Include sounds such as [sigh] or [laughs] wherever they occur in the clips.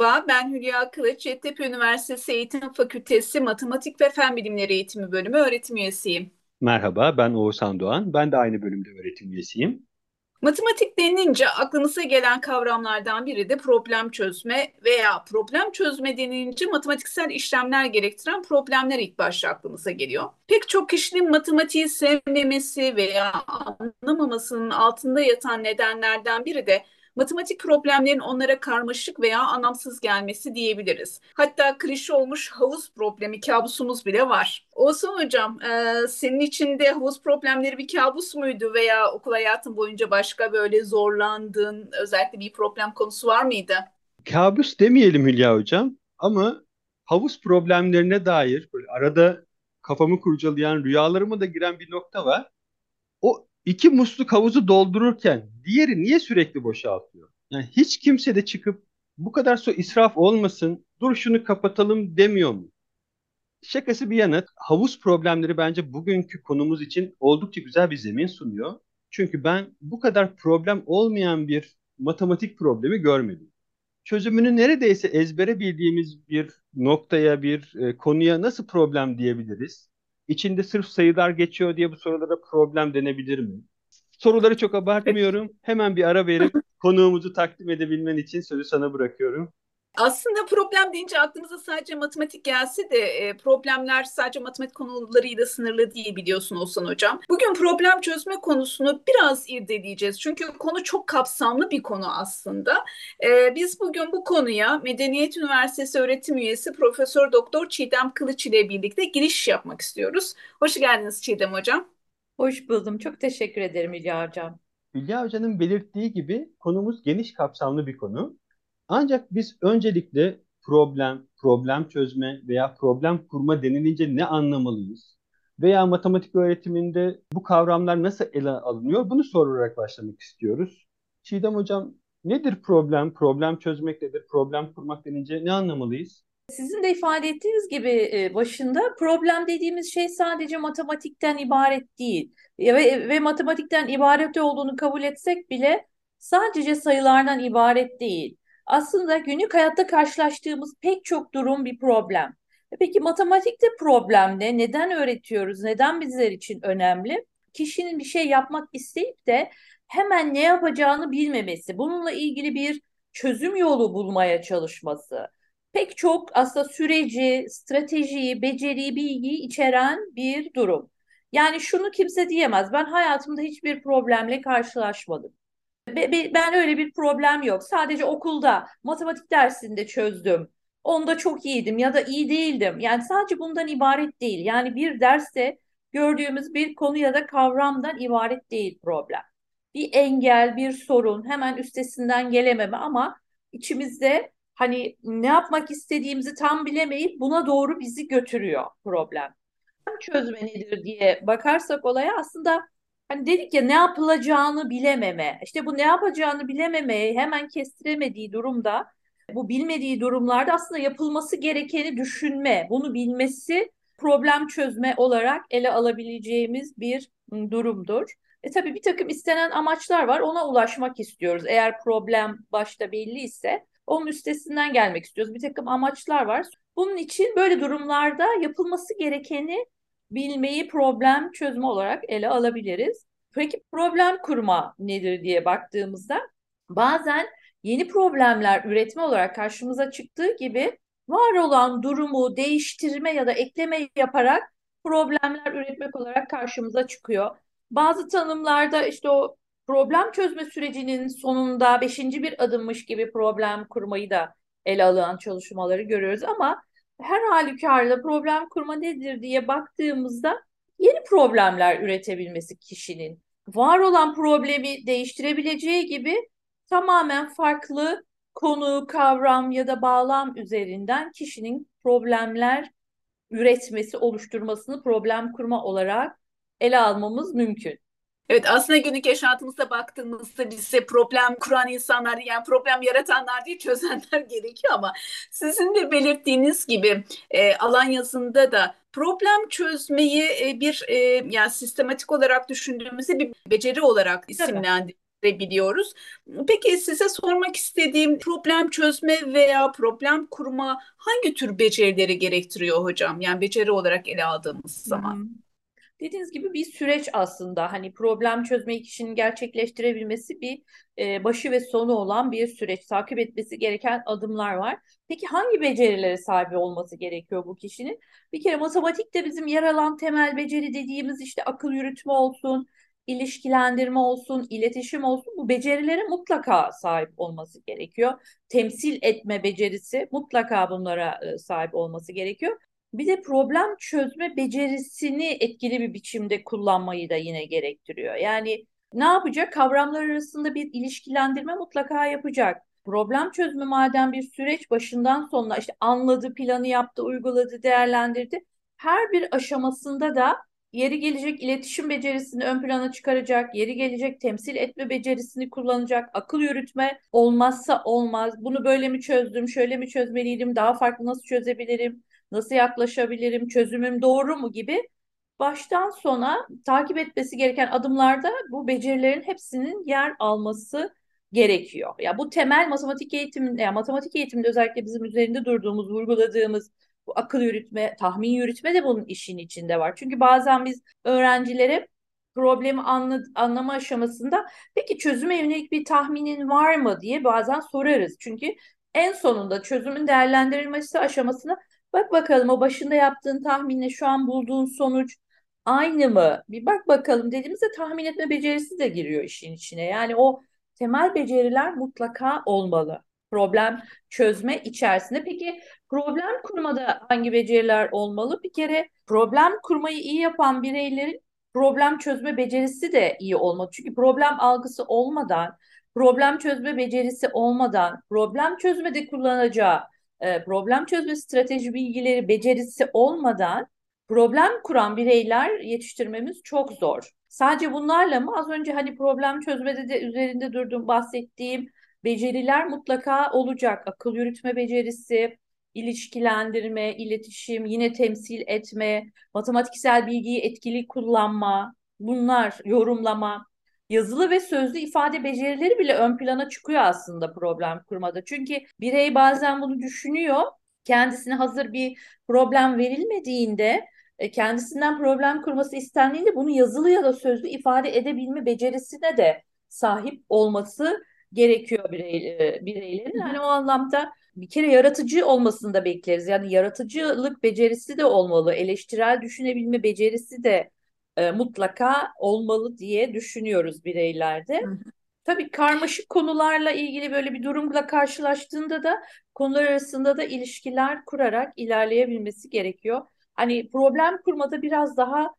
Merhaba, ben Hülya Kılıç, Yeditepe Üniversitesi Eğitim Fakültesi Matematik ve Fen Bilimleri Eğitimi Bölümü öğretim üyesiyim. Merhaba, ben Oğuzhan Doğan. Ben de aynı bölümde öğretim üyesiyim. Matematik denince aklınıza gelen kavramlardan biri de problem çözme veya problem çözme denince matematiksel işlemler gerektiren problemler ilk başta aklımıza geliyor. Pek çok kişinin matematiği sevmemesi veya anlamamasının altında yatan nedenlerden biri de matematik problemlerin onlara karmaşık veya anlamsız gelmesi diyebiliriz. Hatta klişe olmuş havuz problemi kabusumuz bile var. Olsun hocam, e, senin için de havuz problemleri bir kabus muydu veya okul hayatın boyunca başka böyle zorlandığın özellikle bir problem konusu var mıydı? Kabus demeyelim Hülya Hocam ama havuz problemlerine dair böyle arada kafamı kurcalayan, rüyalarıma da giren bir nokta var. İki musluk havuzu doldururken diğeri niye sürekli boşaltıyor? Yani hiç kimse de çıkıp bu kadar su israf olmasın, dur şunu kapatalım demiyor mu? Şakası bir yana havuz problemleri bence bugünkü konumuz için oldukça güzel bir zemin sunuyor. Çünkü ben bu kadar problem olmayan bir matematik problemi görmedim. Çözümünü neredeyse ezbere bildiğimiz bir noktaya, bir e, konuya nasıl problem diyebiliriz? İçinde sırf sayılar geçiyor diye bu sorulara problem denebilir mi? Soruları çok abartmıyorum. Hemen bir ara verip konuğumuzu takdim edebilmen için sözü sana bırakıyorum. Aslında problem deyince aklımıza sadece matematik gelse de e, problemler sadece matematik konularıyla sınırlı değil biliyorsun Oğuzhan Hocam. Bugün problem çözme konusunu biraz irdeleyeceğiz. Çünkü konu çok kapsamlı bir konu aslında. E, biz bugün bu konuya Medeniyet Üniversitesi öğretim üyesi Profesör Doktor Çiğdem Kılıç ile birlikte giriş yapmak istiyoruz. Hoş geldiniz Çiğdem Hocam. Hoş buldum. Çok teşekkür ederim Hülya Hocam. Hülya Hoca'nın belirttiği gibi konumuz geniş kapsamlı bir konu. Ancak biz öncelikle problem, problem çözme veya problem kurma denilince ne anlamalıyız? Veya matematik öğretiminde bu kavramlar nasıl ele alınıyor? Bunu sorarak başlamak istiyoruz. Çiğdem Hocam nedir problem? Problem çözmek nedir? Problem kurmak denince ne anlamalıyız? Sizin de ifade ettiğiniz gibi e, başında problem dediğimiz şey sadece matematikten ibaret değil. Ve, ve matematikten ibaret olduğunu kabul etsek bile sadece sayılardan ibaret değil. Aslında günlük hayatta karşılaştığımız pek çok durum bir problem. E peki matematikte problem ne? Neden öğretiyoruz? Neden bizler için önemli? Kişinin bir şey yapmak isteyip de hemen ne yapacağını bilmemesi, bununla ilgili bir çözüm yolu bulmaya çalışması. Pek çok aslında süreci, stratejiyi, beceriyi, bilgiyi içeren bir durum. Yani şunu kimse diyemez. Ben hayatımda hiçbir problemle karşılaşmadım. Ben öyle bir problem yok. Sadece okulda matematik dersinde çözdüm. Onda çok iyiydim ya da iyi değildim. Yani sadece bundan ibaret değil. Yani bir derste gördüğümüz bir konu ya da kavramdan ibaret değil problem. Bir engel, bir sorun, hemen üstesinden gelememe ama içimizde hani ne yapmak istediğimizi tam bilemeyip buna doğru bizi götürüyor problem. Çözme nedir diye bakarsak olaya aslında Hani dedik ya ne yapılacağını bilememe. İşte bu ne yapacağını bilememeyi hemen kestiremediği durumda bu bilmediği durumlarda aslında yapılması gerekeni düşünme, bunu bilmesi problem çözme olarak ele alabileceğimiz bir durumdur. E tabii bir takım istenen amaçlar var. Ona ulaşmak istiyoruz. Eğer problem başta belli ise onun üstesinden gelmek istiyoruz. Bir takım amaçlar var. Bunun için böyle durumlarda yapılması gerekeni bilmeyi problem çözme olarak ele alabiliriz. Peki problem kurma nedir diye baktığımızda bazen yeni problemler üretme olarak karşımıza çıktığı gibi var olan durumu değiştirme ya da ekleme yaparak problemler üretmek olarak karşımıza çıkıyor. Bazı tanımlarda işte o problem çözme sürecinin sonunda beşinci bir adımmış gibi problem kurmayı da ele alan çalışmaları görüyoruz ama her halükarda problem kurma nedir diye baktığımızda yeni problemler üretebilmesi kişinin var olan problemi değiştirebileceği gibi tamamen farklı konu, kavram ya da bağlam üzerinden kişinin problemler üretmesi, oluşturmasını problem kurma olarak ele almamız mümkün. Evet aslında günlük yaşantımızda baktığımızda bize problem kuran insanlar yani problem yaratanlar değil çözenler [laughs] gerekiyor ama sizin de belirttiğiniz gibi e, alan yazında da problem çözmeyi e, bir e, yani sistematik olarak düşündüğümüzde bir beceri olarak isimlendirdik. biliyoruz. Peki size sormak istediğim problem çözme veya problem kurma hangi tür becerileri gerektiriyor hocam? Yani beceri olarak ele aldığımız zaman. Hı hı. Dediğiniz gibi bir süreç aslında hani problem çözmeyi kişinin gerçekleştirebilmesi bir e, başı ve sonu olan bir süreç. Takip etmesi gereken adımlar var. Peki hangi becerilere sahip olması gerekiyor bu kişinin? Bir kere matematikte bizim yer alan temel beceri dediğimiz işte akıl yürütme olsun, ilişkilendirme olsun, iletişim olsun bu becerilere mutlaka sahip olması gerekiyor. Temsil etme becerisi mutlaka bunlara e, sahip olması gerekiyor. Bir de problem çözme becerisini etkili bir biçimde kullanmayı da yine gerektiriyor. Yani ne yapacak? Kavramlar arasında bir ilişkilendirme mutlaka yapacak. Problem çözme madem bir süreç başından sonuna işte anladı, planı yaptı, uyguladı, değerlendirdi. Her bir aşamasında da yeri gelecek iletişim becerisini ön plana çıkaracak, yeri gelecek temsil etme becerisini kullanacak, akıl yürütme olmazsa olmaz. Bunu böyle mi çözdüm, şöyle mi çözmeliydim, daha farklı nasıl çözebilirim? Nasıl yaklaşabilirim, çözümüm doğru mu gibi baştan sona takip etmesi gereken adımlarda bu becerilerin hepsinin yer alması gerekiyor. Ya bu temel matematik eğitiminde, ya matematik eğitiminde özellikle bizim üzerinde durduğumuz, vurguladığımız bu akıl yürütme, tahmin yürütme de bunun işin içinde var. Çünkü bazen biz öğrencilere problemi anla, anlama aşamasında peki çözüme yönelik bir tahminin var mı diye bazen sorarız. Çünkü en sonunda çözümün değerlendirilmesi aşamasında Bak bakalım o başında yaptığın tahminle şu an bulduğun sonuç aynı mı? Bir bak bakalım dediğimizde tahmin etme becerisi de giriyor işin içine. Yani o temel beceriler mutlaka olmalı. Problem çözme içerisinde. Peki problem kurmada hangi beceriler olmalı? Bir kere problem kurmayı iyi yapan bireylerin problem çözme becerisi de iyi olmalı. Çünkü problem algısı olmadan, problem çözme becerisi olmadan, problem çözmede kullanacağı e, problem çözme strateji bilgileri, becerisi olmadan problem kuran bireyler yetiştirmemiz çok zor. Sadece bunlarla mı? Az önce hani problem çözmede de üzerinde durduğum bahsettiğim beceriler mutlaka olacak. Akıl yürütme becerisi, ilişkilendirme, iletişim, yine temsil etme, matematiksel bilgiyi etkili kullanma, bunlar yorumlama, yazılı ve sözlü ifade becerileri bile ön plana çıkıyor aslında problem kurmada. Çünkü birey bazen bunu düşünüyor. Kendisine hazır bir problem verilmediğinde e, kendisinden problem kurması istendiğinde bunu yazılı ya da sözlü ifade edebilme becerisine de sahip olması gerekiyor birey, e, bireylerin. Yani o anlamda bir kere yaratıcı olmasını da bekleriz. Yani yaratıcılık becerisi de olmalı, eleştirel düşünebilme becerisi de e, mutlaka olmalı diye düşünüyoruz bireylerde. Hı hı. Tabii karmaşık konularla ilgili böyle bir durumla karşılaştığında da konular arasında da ilişkiler kurarak ilerleyebilmesi gerekiyor. Hani problem kurmada biraz daha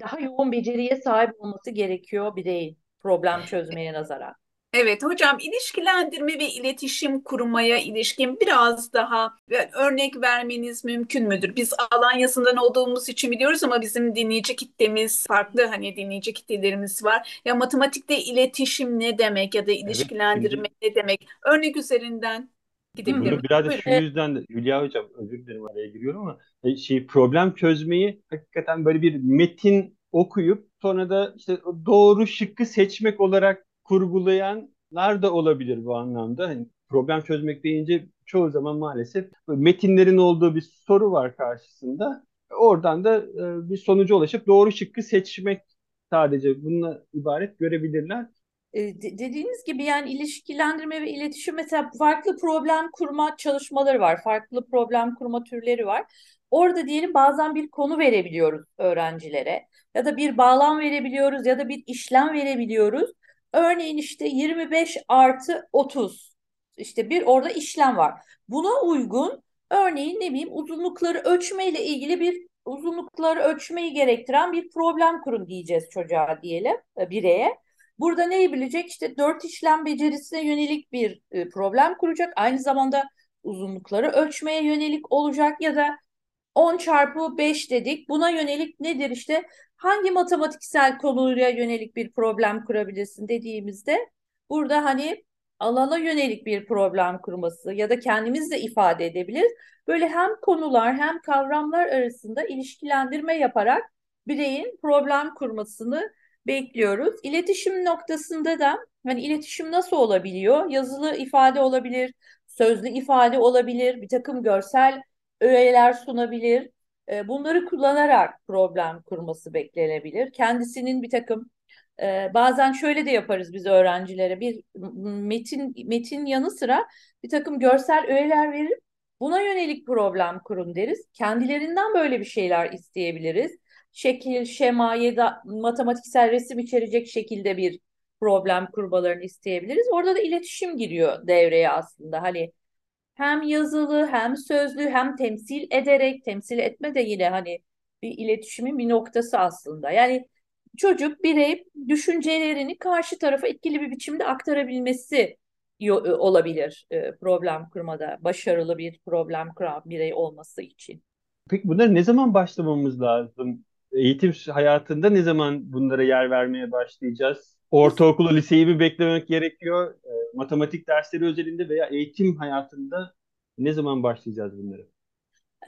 daha yoğun beceriye sahip olması gerekiyor bireyin problem çözmeye nazaran. Evet hocam ilişkilendirme ve iletişim kurmaya ilişkin biraz daha örnek vermeniz mümkün müdür? Biz Alanya'sından olduğumuz için biliyoruz ama bizim dinleyici kitlemiz farklı hani dinleyici kitlelerimiz var. Ya matematikte iletişim ne demek ya da ilişkilendirme evet, ne demek? Örnek üzerinden gidebilirim. Bunu biraz da şu yüzden de Hülya Hocam özür dilerim araya giriyorum ama e, şey problem çözmeyi hakikaten böyle bir metin okuyup sonra da işte doğru şıkkı seçmek olarak kurgulayanlar da olabilir bu anlamda. Hani problem çözmek deyince çoğu zaman maalesef metinlerin olduğu bir soru var karşısında. Oradan da e, bir sonuca ulaşıp doğru şıkkı seçmek sadece bununla ibaret görebilirler. E, dediğiniz gibi yani ilişkilendirme ve iletişim mesela farklı problem kurma çalışmaları var. Farklı problem kurma türleri var. Orada diyelim bazen bir konu verebiliyoruz öğrencilere ya da bir bağlam verebiliyoruz ya da bir işlem verebiliyoruz. Örneğin işte 25 artı 30 işte bir orada işlem var. Buna uygun örneğin ne bileyim uzunlukları ölçme ile ilgili bir uzunlukları ölçmeyi gerektiren bir problem kurun diyeceğiz çocuğa diyelim e, bireye. Burada neyi bilecek? İşte dört işlem becerisine yönelik bir e, problem kuracak. Aynı zamanda uzunlukları ölçmeye yönelik olacak ya da 10 çarpı 5 dedik. Buna yönelik nedir işte hangi matematiksel konuya yönelik bir problem kurabilirsin dediğimizde burada hani alana yönelik bir problem kurması ya da kendimiz de ifade edebiliriz. Böyle hem konular hem kavramlar arasında ilişkilendirme yaparak bireyin problem kurmasını bekliyoruz. İletişim noktasında da hani iletişim nasıl olabiliyor? Yazılı ifade olabilir, sözlü ifade olabilir, bir takım görsel öğeler sunabilir. E, bunları kullanarak problem kurması beklenebilir. Kendisinin bir takım e, bazen şöyle de yaparız biz öğrencilere bir metin metin yanı sıra bir takım görsel öğeler verip buna yönelik problem kurun deriz. Kendilerinden böyle bir şeyler isteyebiliriz. Şekil, şema ya da matematiksel resim içerecek şekilde bir problem kurmalarını isteyebiliriz. Orada da iletişim giriyor devreye aslında. Hani hem yazılı hem sözlü hem temsil ederek temsil etme de yine hani bir iletişimin bir noktası aslında. Yani çocuk birey düşüncelerini karşı tarafa etkili bir biçimde aktarabilmesi e, olabilir e, problem kurmada başarılı bir problem kuran birey olması için. Peki bunları ne zaman başlamamız lazım? Eğitim hayatında ne zaman bunlara yer vermeye başlayacağız? Ortaokulu, liseyi mi beklemek gerekiyor? E, matematik dersleri özelinde veya eğitim hayatında ne zaman başlayacağız bunları?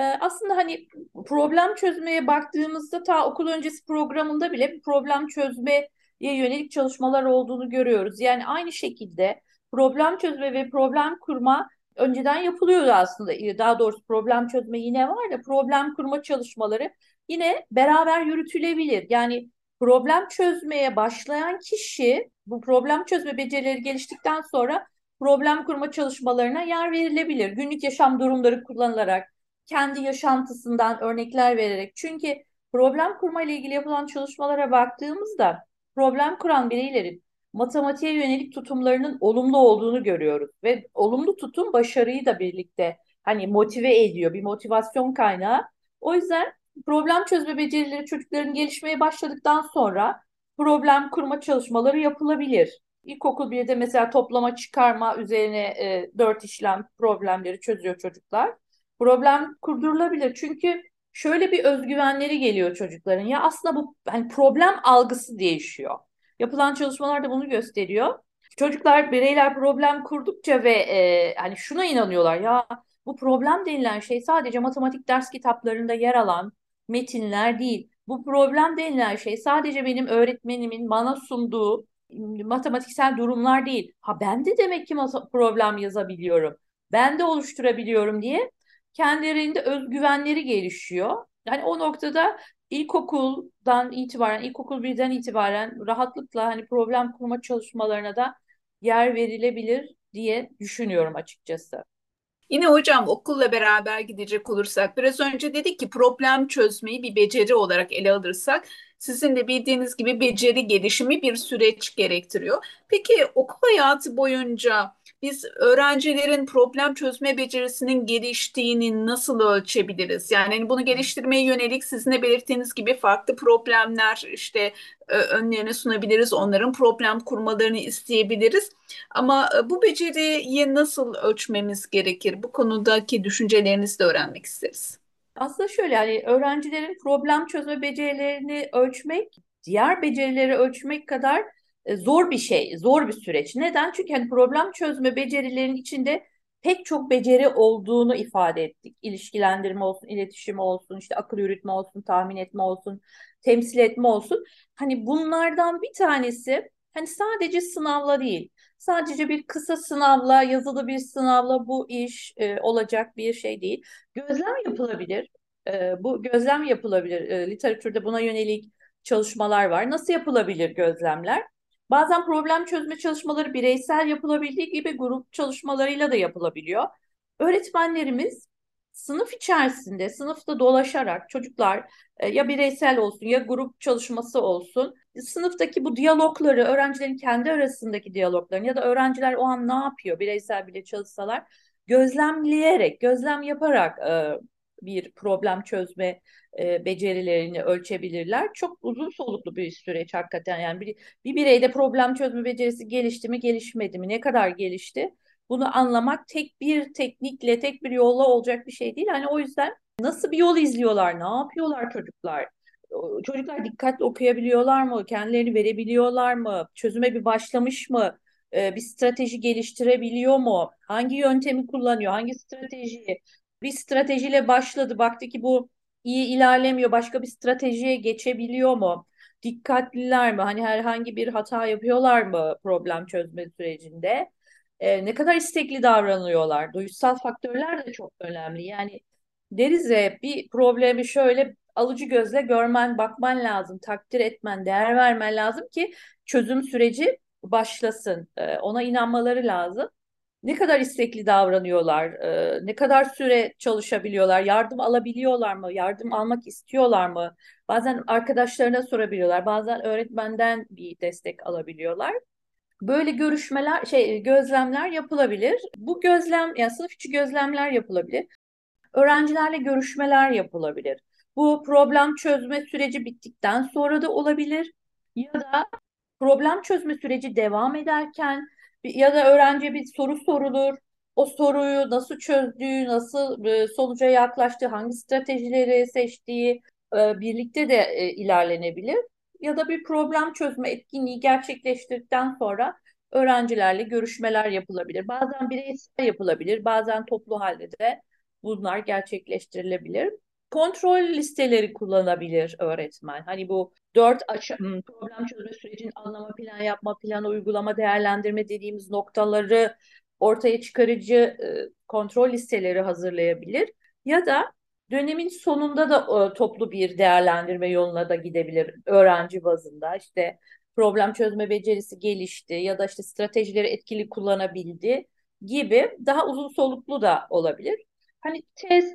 Ee, aslında hani problem çözmeye baktığımızda ta okul öncesi programında bile bir problem çözmeye yönelik çalışmalar olduğunu görüyoruz. Yani aynı şekilde problem çözme ve problem kurma önceden yapılıyordu aslında. Daha doğrusu problem çözme yine var da problem kurma çalışmaları yine beraber yürütülebilir. Yani problem çözmeye başlayan kişi bu problem çözme becerileri geliştikten sonra problem kurma çalışmalarına yer verilebilir. Günlük yaşam durumları kullanılarak, kendi yaşantısından örnekler vererek. Çünkü problem kurma ile ilgili yapılan çalışmalara baktığımızda problem kuran bireylerin matematiğe yönelik tutumlarının olumlu olduğunu görüyoruz ve olumlu tutum başarıyı da birlikte hani motive ediyor, bir motivasyon kaynağı. O yüzden problem çözme becerileri çocukların gelişmeye başladıktan sonra problem kurma çalışmaları yapılabilir. İlkokul 1'de mesela toplama çıkarma üzerine e, dört işlem problemleri çözüyor çocuklar. Problem kurdurulabilir çünkü şöyle bir özgüvenleri geliyor çocukların. Ya aslında bu hani problem algısı değişiyor. Yapılan çalışmalar da bunu gösteriyor. Çocuklar, bireyler problem kurdukça ve e, hani şuna inanıyorlar ya bu problem denilen şey sadece matematik ders kitaplarında yer alan metinler değil. Bu problem denilen şey sadece benim öğretmenimin bana sunduğu matematiksel durumlar değil. Ha ben de demek ki problem yazabiliyorum. Ben de oluşturabiliyorum diye kendilerinde özgüvenleri gelişiyor. Yani o noktada ilkokuldan itibaren, ilkokul birden itibaren rahatlıkla hani problem kurma çalışmalarına da yer verilebilir diye düşünüyorum açıkçası. Yine hocam okulla beraber gidecek olursak biraz önce dedik ki problem çözmeyi bir beceri olarak ele alırsak sizin de bildiğiniz gibi beceri gelişimi bir süreç gerektiriyor. Peki okul hayatı boyunca biz öğrencilerin problem çözme becerisinin geliştiğini nasıl ölçebiliriz? Yani hani bunu geliştirmeye yönelik sizin de belirttiğiniz gibi farklı problemler işte önlerine sunabiliriz. Onların problem kurmalarını isteyebiliriz. Ama bu beceriyi nasıl ölçmemiz gerekir? Bu konudaki düşüncelerinizi de öğrenmek isteriz. Aslında şöyle yani öğrencilerin problem çözme becerilerini ölçmek, diğer becerileri ölçmek kadar e, zor bir şey, zor bir süreç. Neden? Çünkü hani problem çözme becerilerinin içinde pek çok beceri olduğunu ifade ettik. İlişkilendirme olsun, iletişim olsun, işte akıl yürütme olsun, tahmin etme olsun, temsil etme olsun. Hani bunlardan bir tanesi hani sadece sınavla değil, sadece bir kısa sınavla, yazılı bir sınavla bu iş e, olacak bir şey değil. Gözlem yapılabilir. E, bu gözlem yapılabilir. E, literatürde buna yönelik çalışmalar var. Nasıl yapılabilir gözlemler? Bazen problem çözme çalışmaları bireysel yapılabildiği gibi grup çalışmalarıyla da yapılabiliyor. Öğretmenlerimiz sınıf içerisinde, sınıfta dolaşarak çocuklar e, ya bireysel olsun ya grup çalışması olsun sınıftaki bu diyalogları, öğrencilerin kendi arasındaki diyaloglarını ya da öğrenciler o an ne yapıyor bireysel bile çalışsalar gözlemleyerek, gözlem yaparak e, bir problem çözme e, becerilerini ölçebilirler. Çok uzun soluklu bir süreç hakikaten. Yani bir, bir bireyde problem çözme becerisi gelişti mi, gelişmedi mi, ne kadar gelişti? Bunu anlamak tek bir teknikle, tek bir yolla olacak bir şey değil. Hani o yüzden nasıl bir yol izliyorlar, ne yapıyorlar çocuklar? Çocuklar dikkatli okuyabiliyorlar mı? Kendilerini verebiliyorlar mı? Çözüme bir başlamış mı? Ee, bir strateji geliştirebiliyor mu? Hangi yöntemi kullanıyor? Hangi stratejiyi? Bir stratejiyle başladı. Baktı ki bu iyi ilerlemiyor. Başka bir stratejiye geçebiliyor mu? dikkatliler mi? Hani herhangi bir hata yapıyorlar mı problem çözme sürecinde? E, ne kadar istekli davranıyorlar? Duygusal faktörler de çok önemli. Yani deriz ya bir problemi şöyle alıcı gözle görmen, bakman lazım, takdir etmen, değer vermen lazım ki çözüm süreci başlasın. E, ona inanmaları lazım. Ne kadar istekli davranıyorlar, e, ne kadar süre çalışabiliyorlar, yardım alabiliyorlar mı, yardım almak istiyorlar mı? Bazen arkadaşlarına sorabiliyorlar, bazen öğretmenden bir destek alabiliyorlar. Böyle görüşmeler, şey gözlemler yapılabilir. Bu gözlem, yani sınıf içi gözlemler yapılabilir. Öğrencilerle görüşmeler yapılabilir. Bu problem çözme süreci bittikten sonra da olabilir. Ya da problem çözme süreci devam ederken ya da öğrenciye bir soru sorulur. O soruyu nasıl çözdüğü, nasıl e, sonuca yaklaştığı, hangi stratejileri seçtiği e, birlikte de e, ilerlenebilir. Ya da bir problem çözme etkinliği gerçekleştirdikten sonra öğrencilerle görüşmeler yapılabilir. Bazen bireysel yapılabilir, bazen toplu halde de bunlar gerçekleştirilebilir. Kontrol listeleri kullanabilir öğretmen. Hani bu dört problem çözme sürecinin anlama, plan yapma, plan uygulama, değerlendirme dediğimiz noktaları ortaya çıkarıcı e, kontrol listeleri hazırlayabilir. Ya da dönemin sonunda da e, toplu bir değerlendirme yoluna da gidebilir öğrenci bazında. İşte problem çözme becerisi gelişti ya da işte stratejileri etkili kullanabildi gibi daha uzun soluklu da olabilir. Hani test,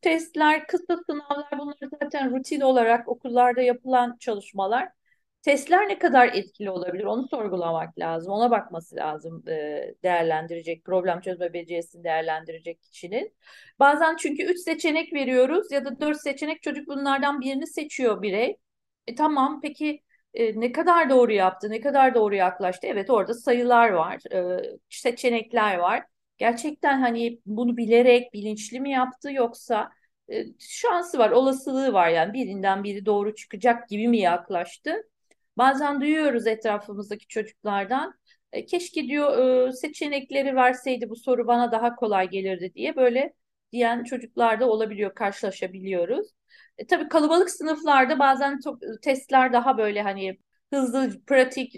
testler, kısa sınavlar bunlar zaten rutin olarak okullarda yapılan çalışmalar. Testler ne kadar etkili olabilir onu sorgulamak lazım. Ona bakması lazım değerlendirecek, problem çözme becerisini değerlendirecek kişinin. Bazen çünkü üç seçenek veriyoruz ya da dört seçenek çocuk bunlardan birini seçiyor birey. E, tamam peki e, ne kadar doğru yaptı, ne kadar doğru yaklaştı? Evet orada sayılar var, seçenekler var gerçekten hani bunu bilerek bilinçli mi yaptı yoksa e, şansı var, olasılığı var yani birinden biri doğru çıkacak gibi mi yaklaştı? Bazen duyuyoruz etrafımızdaki çocuklardan e, keşke diyor e, seçenekleri verseydi bu soru bana daha kolay gelirdi diye böyle diyen çocuklar da olabiliyor, karşılaşabiliyoruz. E, tabii kalabalık sınıflarda bazen testler daha böyle hani hızlı, pratik,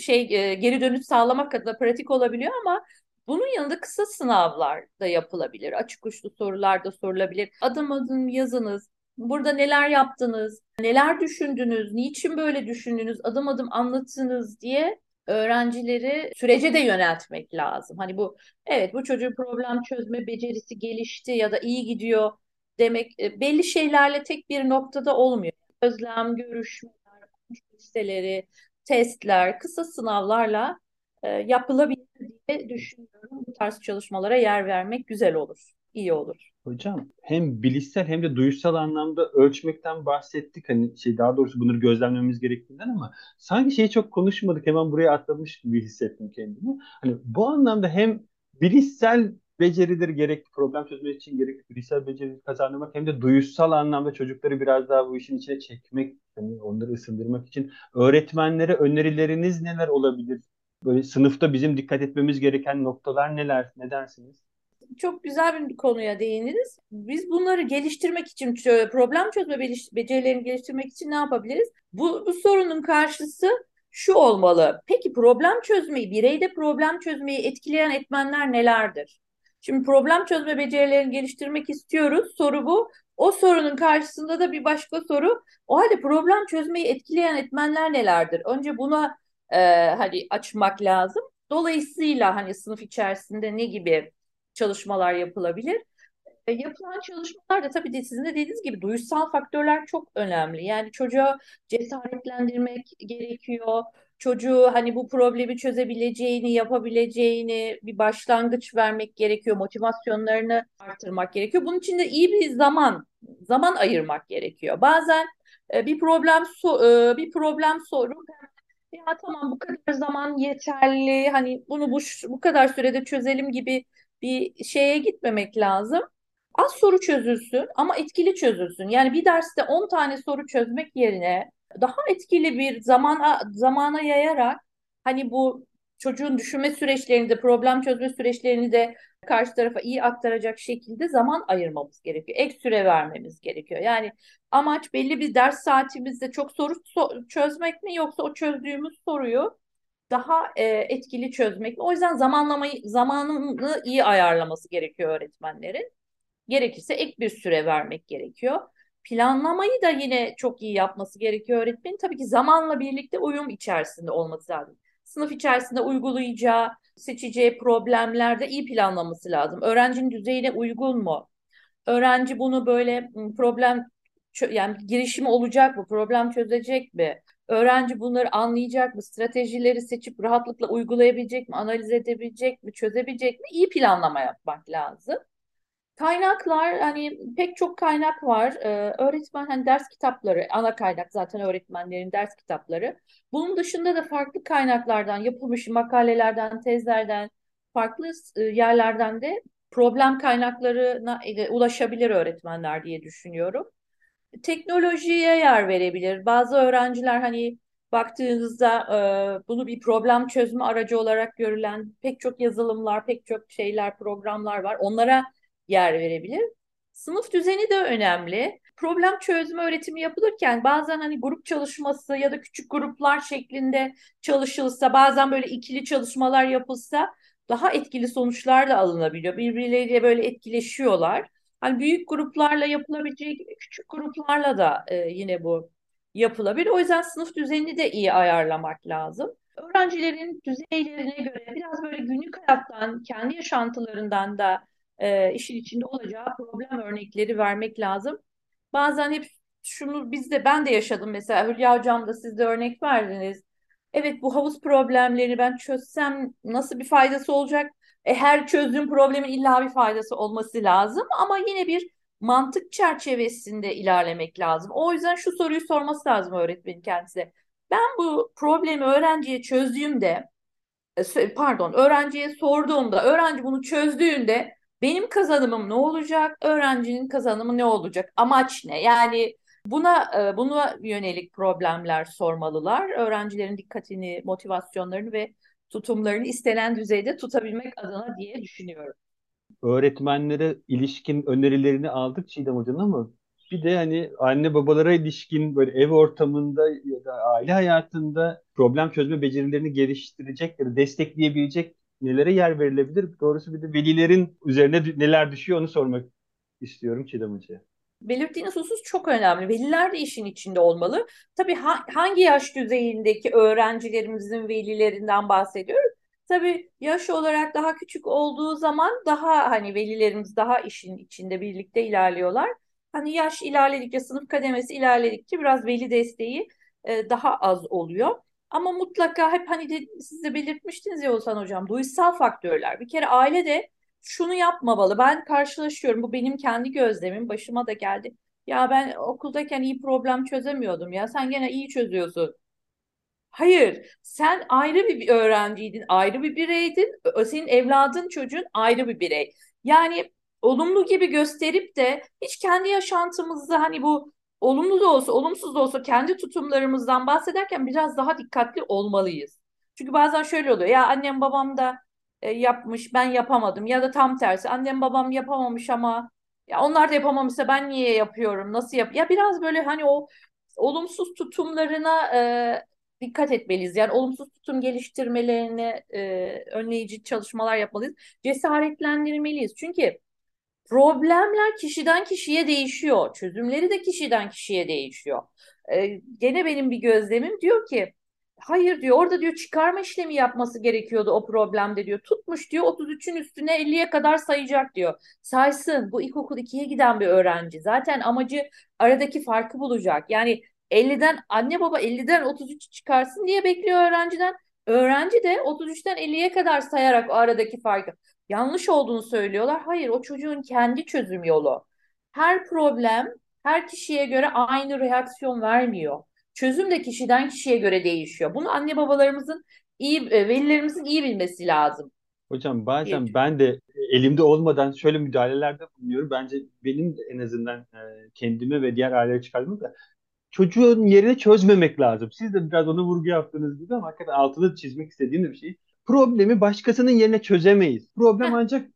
şey geri dönüş sağlamak adına pratik olabiliyor ama bunun yanında kısa sınavlar da yapılabilir. Açık uçlu sorular da sorulabilir. Adım adım yazınız. Burada neler yaptınız? Neler düşündünüz? Niçin böyle düşündünüz? Adım adım anlatınız diye öğrencileri sürece de yöneltmek lazım. Hani bu evet bu çocuğun problem çözme becerisi gelişti ya da iyi gidiyor demek e, belli şeylerle tek bir noktada olmuyor. Özlem, görüşmeler, listeleri, testler, kısa sınavlarla e, yapılabilir diye düşünüyorum. Bu tarz çalışmalara yer vermek güzel olur, iyi olur. Hocam hem bilişsel hem de duysal anlamda ölçmekten bahsettik. Hani şey daha doğrusu bunları gözlemlememiz gerektiğinden ama sanki şeyi çok konuşmadık. Hemen buraya atlamış gibi hissettim kendimi. Hani bu anlamda hem bilişsel becerileri gerekli problem çözmek için gerekli bilişsel beceri kazanmak hem de duysal anlamda çocukları biraz daha bu işin içine çekmek, hani onları ısındırmak için öğretmenlere önerileriniz neler olabilir? Böyle sınıfta bizim dikkat etmemiz gereken noktalar neler? Ne dersiniz? Çok güzel bir konuya değindiniz. Biz bunları geliştirmek için, problem çözme becerilerini geliştirmek için ne yapabiliriz? Bu, bu sorunun karşısı şu olmalı. Peki problem çözmeyi, bireyde problem çözmeyi etkileyen etmenler nelerdir? Şimdi problem çözme becerilerini geliştirmek istiyoruz. Soru bu. O sorunun karşısında da bir başka soru. O halde problem çözmeyi etkileyen etmenler nelerdir? Önce buna e, hani açmak lazım. Dolayısıyla hani sınıf içerisinde ne gibi çalışmalar yapılabilir? E, yapılan çalışmalarda tabii de sizin de dediğiniz gibi duysal faktörler çok önemli. Yani çocuğa cesaretlendirmek gerekiyor. Çocuğu hani bu problemi çözebileceğini, yapabileceğini bir başlangıç vermek gerekiyor. Motivasyonlarını artırmak gerekiyor. Bunun için de iyi bir zaman, zaman ayırmak gerekiyor. Bazen e, bir problem so e, bir problem soru ya tamam bu kadar zaman yeterli hani bunu bu, bu kadar sürede çözelim gibi bir şeye gitmemek lazım. Az soru çözülsün ama etkili çözülsün. Yani bir derste 10 tane soru çözmek yerine daha etkili bir zamana zamana yayarak hani bu çocuğun düşünme süreçlerini de problem çözme süreçlerini de karşı tarafa iyi aktaracak şekilde zaman ayırmamız gerekiyor. Ek süre vermemiz gerekiyor. Yani amaç belli bir ders saatimizde çok soru so çözmek mi yoksa o çözdüğümüz soruyu daha e, etkili çözmek mi? O yüzden zamanlamayı zamanını iyi ayarlaması gerekiyor öğretmenlerin. Gerekirse ek bir süre vermek gerekiyor. Planlamayı da yine çok iyi yapması gerekiyor öğretmenin. Tabii ki zamanla birlikte uyum içerisinde olması lazım. Sınıf içerisinde uygulayacağı, seçeceği problemlerde iyi planlaması lazım. Öğrencinin düzeyine uygun mu? Öğrenci bunu böyle problem yani girişimi olacak mı? Problem çözecek mi? Öğrenci bunları anlayacak mı? Stratejileri seçip rahatlıkla uygulayabilecek mi? Analiz edebilecek mi? Çözebilecek mi? İyi planlama yapmak lazım. Kaynaklar hani pek çok kaynak var. Ee, öğretmen hani ders kitapları ana kaynak zaten öğretmenlerin ders kitapları. Bunun dışında da farklı kaynaklardan yapılmış makalelerden, tezlerden, farklı e, yerlerden de problem kaynaklarına e, ulaşabilir öğretmenler diye düşünüyorum. Teknolojiye yer verebilir. Bazı öğrenciler hani baktığınızda e, bunu bir problem çözme aracı olarak görülen pek çok yazılımlar, pek çok şeyler, programlar var. Onlara yer verebilir. Sınıf düzeni de önemli. Problem çözme öğretimi yapılırken bazen hani grup çalışması ya da küçük gruplar şeklinde çalışılsa, bazen böyle ikili çalışmalar yapılsa daha etkili sonuçlar da alınabiliyor. Birbirleriyle böyle etkileşiyorlar. Hani büyük gruplarla yapılabilecek küçük gruplarla da e, yine bu yapılabilir. O yüzden sınıf düzenini de iyi ayarlamak lazım. Öğrencilerin düzeylerine göre biraz böyle günlük hayattan, kendi yaşantılarından da e, işin içinde olacağı problem örnekleri vermek lazım. Bazen hep şunu biz de ben de yaşadım mesela Hülya Hocam da siz de örnek verdiniz. Evet bu havuz problemlerini ben çözsem nasıl bir faydası olacak? E, her çözdüğüm problemin illa bir faydası olması lazım ama yine bir mantık çerçevesinde ilerlemek lazım. O yüzden şu soruyu sorması lazım öğretmenin kendisine. Ben bu problemi öğrenciye çözdüğümde e, pardon öğrenciye sorduğumda öğrenci bunu çözdüğünde benim kazanımım ne olacak? Öğrencinin kazanımı ne olacak? Amaç ne? Yani buna e, buna yönelik problemler sormalılar. Öğrencilerin dikkatini, motivasyonlarını ve tutumlarını istenen düzeyde tutabilmek adına diye düşünüyorum. Öğretmenlere ilişkin önerilerini aldık Çiğdem Hoca'nın ama bir de hani anne babalara ilişkin böyle ev ortamında ya da aile hayatında problem çözme becerilerini geliştirecek ya da destekleyebilecek nelere yer verilebilir? Doğrusu bir de velilerin üzerine neler düşüyor onu sormak istiyorum Çiğdem Hoca'ya. Belirttiğiniz husus çok önemli. Veliler de işin içinde olmalı. Tabii ha, hangi yaş düzeyindeki öğrencilerimizin velilerinden bahsediyoruz? Tabii yaş olarak daha küçük olduğu zaman daha hani velilerimiz daha işin içinde birlikte ilerliyorlar. Hani yaş ilerledikçe, sınıf kademesi ilerledikçe biraz veli desteği e, daha az oluyor. Ama mutlaka hep hani de, siz de belirtmiştiniz ya Oğuzhan Hocam duysal faktörler. Bir kere aile de şunu yapmamalı. Ben karşılaşıyorum. Bu benim kendi gözlemim. Başıma da geldi. Ya ben okuldayken iyi problem çözemiyordum ya. Sen gene iyi çözüyorsun. Hayır, sen ayrı bir öğrenciydin, ayrı bir bireydin. Senin evladın, çocuğun ayrı bir birey. Yani olumlu gibi gösterip de hiç kendi yaşantımızda hani bu olumlu da olsa, olumsuz da olsa kendi tutumlarımızdan bahsederken biraz daha dikkatli olmalıyız. Çünkü bazen şöyle oluyor. Ya annem babam da e, yapmış, ben yapamadım. Ya da tam tersi. Annem babam yapamamış ama ya onlar da yapamamışsa ben niye yapıyorum? Nasıl yap? Ya biraz böyle hani o olumsuz tutumlarına e, dikkat etmeliyiz. Yani olumsuz tutum geliştirmelerine e, önleyici çalışmalar yapmalıyız. Cesaretlendirmeliyiz. Çünkü Problemler kişiden kişiye değişiyor. Çözümleri de kişiden kişiye değişiyor. Ee, gene benim bir gözlemim diyor ki hayır diyor orada diyor çıkarma işlemi yapması gerekiyordu o problemde diyor. Tutmuş diyor 33'ün üstüne 50'ye kadar sayacak diyor. Saysın bu ilkokul 2'ye giden bir öğrenci. Zaten amacı aradaki farkı bulacak. Yani 50'den anne baba 50'den 33 çıkarsın diye bekliyor öğrenciden. Öğrenci de 33'ten 50'ye kadar sayarak o aradaki farkı yanlış olduğunu söylüyorlar. Hayır, o çocuğun kendi çözüm yolu. Her problem her kişiye göre aynı reaksiyon vermiyor. Çözüm de kişiden kişiye göre değişiyor. Bunu anne babalarımızın iyi e, velilerimizin iyi bilmesi lazım. Hocam bazen ben de elimde olmadan şöyle müdahalelerde bulunuyorum. Bence benim en azından e, kendime ve diğer ailelere çıkardığım da çocuğun yerini çözmemek lazım. Siz de biraz onu vurgu yaptığınız gibi ama hakikaten altını çizmek istediğim bir şey problemi başkasının yerine çözemeyiz. Problem ancak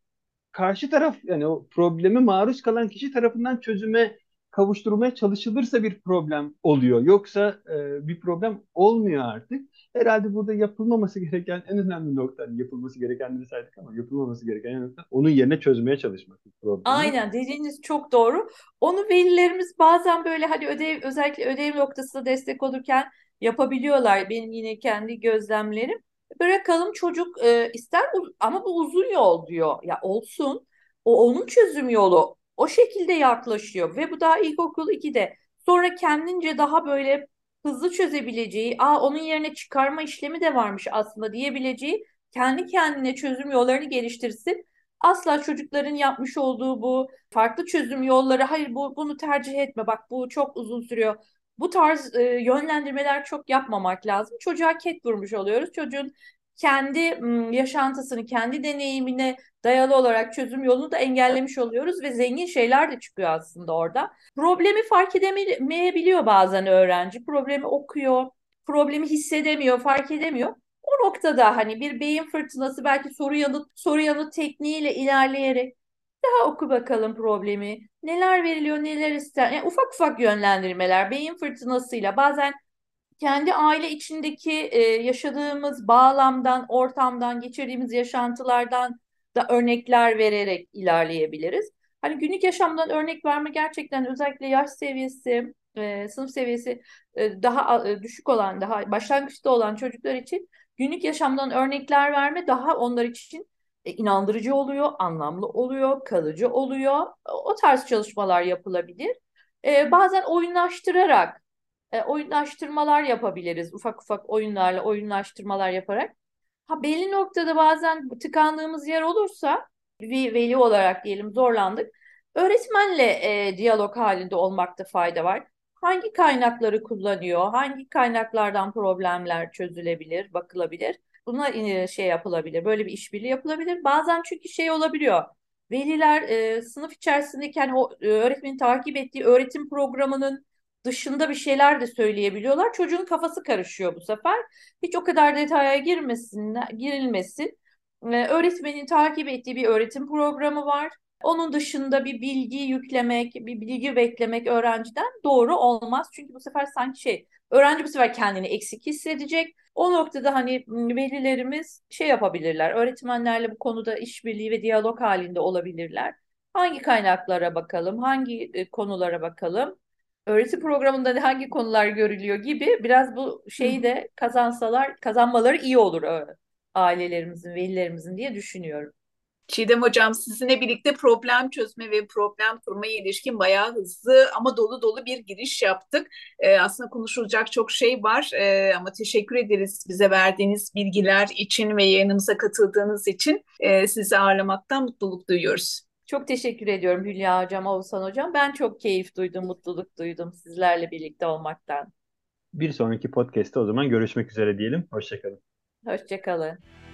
karşı taraf yani o probleme maruz kalan kişi tarafından çözüme kavuşturmaya çalışılırsa bir problem oluyor. Yoksa e, bir problem olmuyor artık. Herhalde burada yapılmaması gereken en önemli nokta, hani yapılması gerekenleri saydık ama yapılmaması gereken en nokta onun yerine çözmeye çalışmak problemi. Aynen dediğiniz çok doğru. Onu velilerimiz bazen böyle hani ödev özellikle ödev noktasında destek olurken yapabiliyorlar. Benim yine kendi gözlemlerim. Bırakalım çocuk e, ister ama bu uzun yol diyor. Ya olsun. O onun çözüm yolu. O şekilde yaklaşıyor ve bu daha ilkokul 2'de. Sonra kendince daha böyle hızlı çözebileceği, aa onun yerine çıkarma işlemi de varmış aslında diyebileceği kendi kendine çözüm yollarını geliştirsin. Asla çocukların yapmış olduğu bu farklı çözüm yolları, hayır bu bunu tercih etme, bak bu çok uzun sürüyor. Bu tarz e, yönlendirmeler çok yapmamak lazım. Çocuğa ket vurmuş oluyoruz. Çocuğun kendi yaşantısını, kendi deneyimine dayalı olarak çözüm yolunu da engellemiş oluyoruz ve zengin şeyler de çıkıyor aslında orada. Problemi fark edemeyebiliyor bazen öğrenci. Problemi okuyor, problemi hissedemiyor, fark edemiyor. O noktada hani bir beyin fırtınası belki soru yanıt soru yanıt tekniğiyle ilerleyerek daha oku bakalım problemi. Neler veriliyor, neler ister. Yani ufak ufak yönlendirmeler beyin fırtınasıyla bazen kendi aile içindeki e, yaşadığımız bağlamdan, ortamdan, geçirdiğimiz yaşantılardan da örnekler vererek ilerleyebiliriz. Hani günlük yaşamdan örnek verme gerçekten özellikle yaş seviyesi, e, sınıf seviyesi e, daha e, düşük olan, daha başlangıçta olan çocuklar için günlük yaşamdan örnekler verme daha onlar için e, inandırıcı oluyor, anlamlı oluyor, kalıcı oluyor. O tarz çalışmalar yapılabilir. E, bazen oyunlaştırarak e, oyunlaştırmalar yapabiliriz. Ufak ufak oyunlarla oyunlaştırmalar yaparak. Ha belli noktada bazen tıkandığımız yer olursa bir veli olarak diyelim zorlandık. Öğretmenle e, diyalog halinde olmakta fayda var. Hangi kaynakları kullanıyor? Hangi kaynaklardan problemler çözülebilir, bakılabilir? Buna e, şey yapılabilir. Böyle bir işbirliği yapılabilir. Bazen çünkü şey olabiliyor. Veliler e, sınıf içerisindeki hani o e, öğretmenin takip ettiği öğretim programının dışında bir şeyler de söyleyebiliyorlar. Çocuğun kafası karışıyor bu sefer. Hiç o kadar detaya girmesin, girilmesin. Ee, öğretmenin takip ettiği bir öğretim programı var. Onun dışında bir bilgi yüklemek, bir bilgi beklemek öğrenciden doğru olmaz. Çünkü bu sefer sanki şey, öğrenci bu sefer kendini eksik hissedecek. O noktada hani velilerimiz şey yapabilirler, öğretmenlerle bu konuda işbirliği ve diyalog halinde olabilirler. Hangi kaynaklara bakalım, hangi e, konulara bakalım öğretim programında hangi konular görülüyor gibi biraz bu şeyi de kazansalar kazanmaları iyi olur ailelerimizin, velilerimizin diye düşünüyorum. Çiğdem Hocam sizinle birlikte problem çözme ve problem kurmaya ilişkin bayağı hızlı ama dolu dolu bir giriş yaptık. Ee, aslında konuşulacak çok şey var ee, ama teşekkür ederiz bize verdiğiniz bilgiler için ve yayınımıza katıldığınız için. Ee, sizi ağırlamaktan mutluluk duyuyoruz. Çok teşekkür ediyorum Hülya Hocam, Oğuzhan Hocam. Ben çok keyif duydum, mutluluk duydum sizlerle birlikte olmaktan. Bir sonraki podcast'te o zaman görüşmek üzere diyelim. Hoşçakalın. Hoşçakalın.